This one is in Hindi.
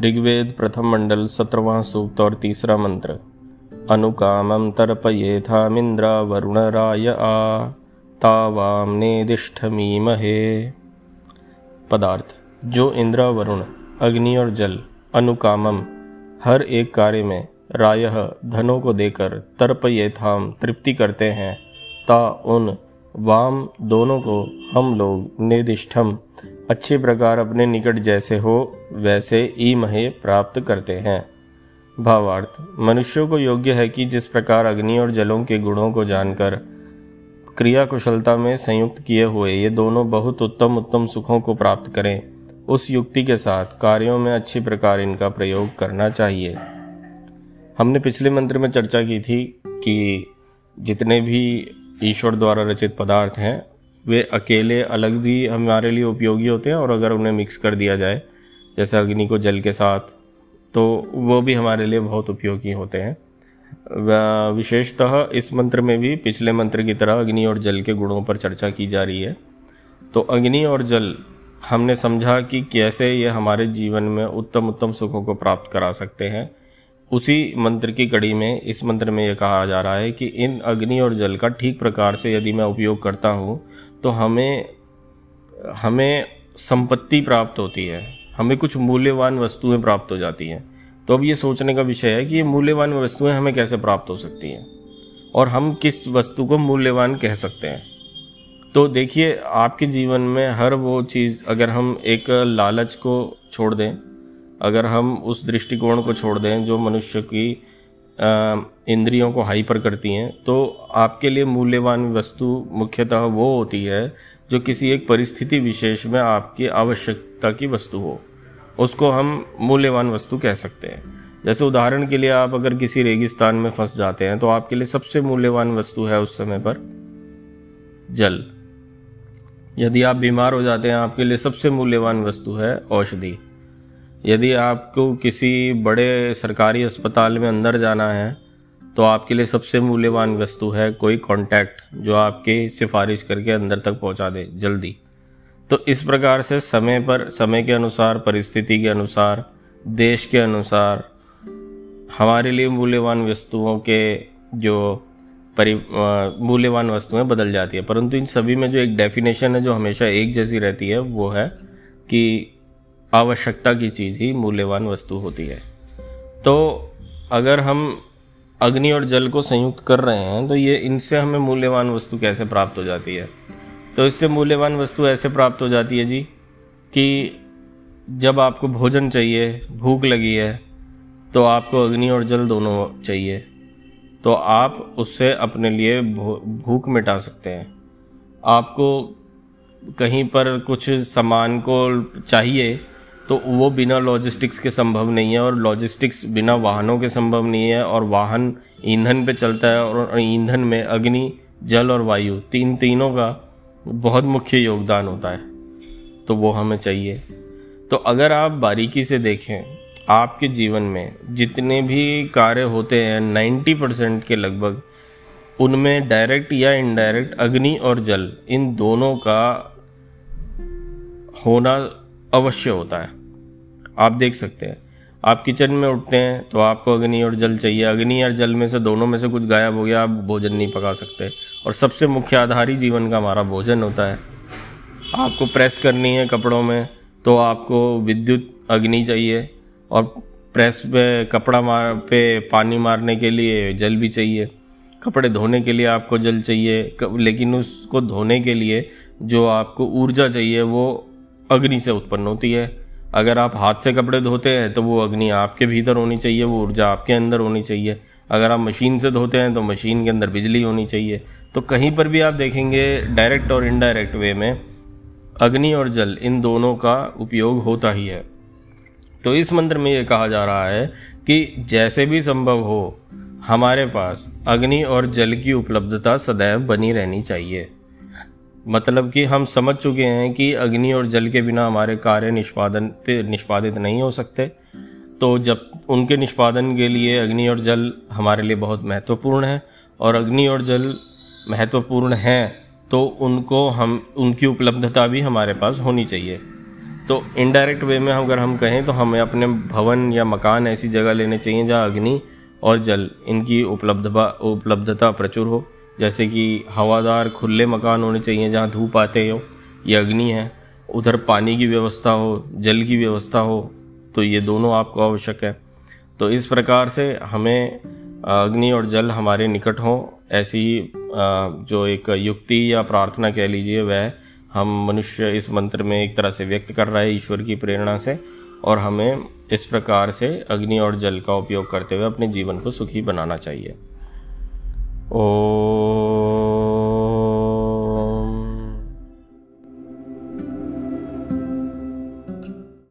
ऋग्वेद प्रथम मंडल सत्रवा सूक्त और तीसरा मंत्र। अनुकामं तर्पयेथामिन्द्र वरुणराय आ तावाम नेदिष्ठमीमहे। पदार्थ, जो इंद्र, वरुण, अग्नि और जल अनुकामम हर एक कार्य में राय धनों को देकर तर्पयेथाम तृप्ति करते हैं, ता उन वाम दोनों को हम लोग निर्दिष्टम, अच्छे प्रकार अपने निकट जैसे हो, वैसे ई महे प्राप्त करते हैं। भावार्थ, मनुष्यों को योग्य है कि जिस प्रकार अग्नि और जलों के गुणों को जानकर क्रिया कुशलता में संयुक्त किए हुए ये दोनों बहुत उत्तम उत्तम सुखों को प्राप्त करें, उस युक्ति के साथ कार्यों में अच्छी प्रकार इनका प्रयोग करना चाहिए। हमने पिछले मंत्र में चर्चा की थी कि जितने भी ईश्वर द्वारा रचित पदार्थ हैं। वे अकेले अलग भी हमारे लिए उपयोगी होते हैं और अगर उन्हें मिक्स कर दिया जाए, जैसे अग्नि को जल के साथ तो वो भी हमारे लिए बहुत उपयोगी होते हैं। विशेषतः इस मंत्र में भी पिछले मंत्र की तरह अग्नि और जल के गुणों पर चर्चा की जा रही है। तो अग्नि और जल, हमने समझा कि कैसे ये हमारे जीवन में उत्तम उत्तम सुखों को प्राप्त करा सकते हैं। उसी मंत्र की कड़ी में, इस मंत्र में यह कहा जा रहा है कि इन अग्नि और जल का ठीक प्रकार से यदि मैं उपयोग करता हूँ तो हमें हमें संपत्ति प्राप्त होती है। हमें कुछ मूल्यवान वस्तुएँ प्राप्त हो जाती हैं। तो अब ये सोचने का विषय है कि ये मूल्यवान वस्तुएँ हमें कैसे प्राप्त हो सकती हैं? और हम किस वस्तु को मूल्यवान कह सकते हैं? तो देखिए, आपके जीवन में हर वो चीज़, अगर हम एक लालच को छोड़ दें अगर हम उस दृष्टिकोण को छोड़ दें जो मनुष्य की इंद्रियों को हाइपर करती हैं तो आपके लिए मूल्यवान वस्तु मुख्यतः वो होती है जो किसी एक परिस्थिति विशेष में आपकी आवश्यकता की वस्तु हो। उसको हम मूल्यवान वस्तु कह सकते हैं। जैसे उदाहरण के लिए आप अगर किसी रेगिस्तान में फंस जाते हैं तो आपके लिए सबसे मूल्यवान वस्तु है उस समय पर जल। यदि आप बीमार हो जाते हैं, आपके लिए सबसे मूल्यवान वस्तु है औषधि। यदि आपको किसी बड़े सरकारी अस्पताल में अंदर जाना है तो आपके लिए सबसे मूल्यवान वस्तु है कोई कांटेक्ट जो आपकी सिफारिश करके अंदर तक पहुँचा दे, जल्दी। तो इस प्रकार से समय पर, समय के अनुसार, परिस्थिति के अनुसार, देश के अनुसार, हमारे लिए मूल्यवान वस्तुओं के जो परि मूल्यवान वस्तुएँ बदल जाती है। परंतु इन सभी में जो एक डेफिनेशन है, जो हमेशा एक जैसी रहती है, वो है कि आवश्यकता की चीज़ ही मूल्यवान वस्तु होती है। तो अगर हम अग्नि और जल को संयुक्त कर रहे हैं तो ये इनसे हमें मूल्यवान वस्तु कैसे प्राप्त हो जाती है? तो इससे मूल्यवान वस्तु ऐसे प्राप्त हो जाती है जी, कि जब आपको भोजन चाहिए, भूख लगी है तो आपको अग्नि और जल दोनों चाहिए तो आप उससे अपने लिए भूख मिटा सकते हैं। आपको कहीं पर कुछ सामान को चाहिए तो वो बिना लॉजिस्टिक्स के संभव नहीं है और लॉजिस्टिक्स बिना वाहनों के संभव नहीं है और वाहन ईंधन पे चलता है और ईंधन में अग्नि, जल और वायु, तीन तीनों का बहुत मुख्य योगदान होता है। तो वो हमें चाहिए। तो अगर आप बारीकी से देखें, आपके जीवन में जितने भी कार्य होते हैं नाइन्टी परसेंट के लगभग, उनमें डायरेक्ट या इनडायरेक्ट अग्नि और जल, इन दोनों का होना अवश्य होता है। आप देख सकते हैं। आप किचन में उठते हैं तो आपको अग्नि और जल चाहिए। अग्नि और जल में से दोनों में से कुछ गायब हो गया, आप भोजन नहीं पका सकते। और सबसे मुख्य आधार ही जीवन का हमारा भोजन होता है। आपको प्रेस करनी है कपड़ों में तो आपको विद्युत अग्नि चाहिए और प्रेस पे कपड़ा मार पे पानी मारने के लिए जल भी चाहिए। कपड़े धोने के लिए आपको जल चाहिए। लेकिन उसको धोने के लिए जो आपको ऊर्जा चाहिए वो अग्नि से उत्पन्न होती है। अगर आप हाथ से कपड़े धोते हैं तो वो अग्नि आपके भीतर होनी चाहिए, वो ऊर्जा आपके अंदर होनी चाहिए। अगर आप मशीन से धोते हैं तो मशीन के अंदर बिजली होनी चाहिए। तो कहीं पर भी आप देखेंगे डायरेक्ट और इनडायरेक्ट वे में, अग्नि और जल, इन दोनों का उपयोग होता ही है। तो इस मंत्र में ये कहा जा रहा है कि जैसे भी संभव हो, हमारे पास अग्नि और जल की उपलब्धता सदैव बनी रहनी चाहिए। मतलब कि हम समझ चुके हैं कि अग्नि और जल के बिना हमारे कार्य निष्पादन निष्पादित नहीं हो सकते। तो जब उनके निष्पादन के लिए अग्नि और जल हमारे लिए बहुत महत्वपूर्ण है और अग्नि और जल महत्वपूर्ण हैं तो उनको हम, उनकी उपलब्धता भी हमारे पास होनी चाहिए। तो इनडायरेक्ट वे में अगर हम कहें तो हमें अपने भवन या मकान ऐसी जगह लेने चाहिए जहाँ अग्नि और जल इनकी उपलब्ध उपलब्धता प्रचुर हो। जैसे कि हवादार खुले मकान होने चाहिए जहाँ धूप आते हो ये अग्नि है, उधर पानी की व्यवस्था हो, जल की व्यवस्था हो तो ये दोनों आपको आवश्यक है। तो इस प्रकार से हमें अग्नि और जल हमारे निकट हों, ऐसी जो एक युक्ति या प्रार्थना कह लीजिए, वह हम मनुष्य इस मंत्र में एक तरह से व्यक्त कर रहा है ईश्वर की प्रेरणा से, और हमें इस प्रकार से अग्नि और जल का उपयोग करते हुए अपने जीवन को सुखी बनाना चाहिए। ओ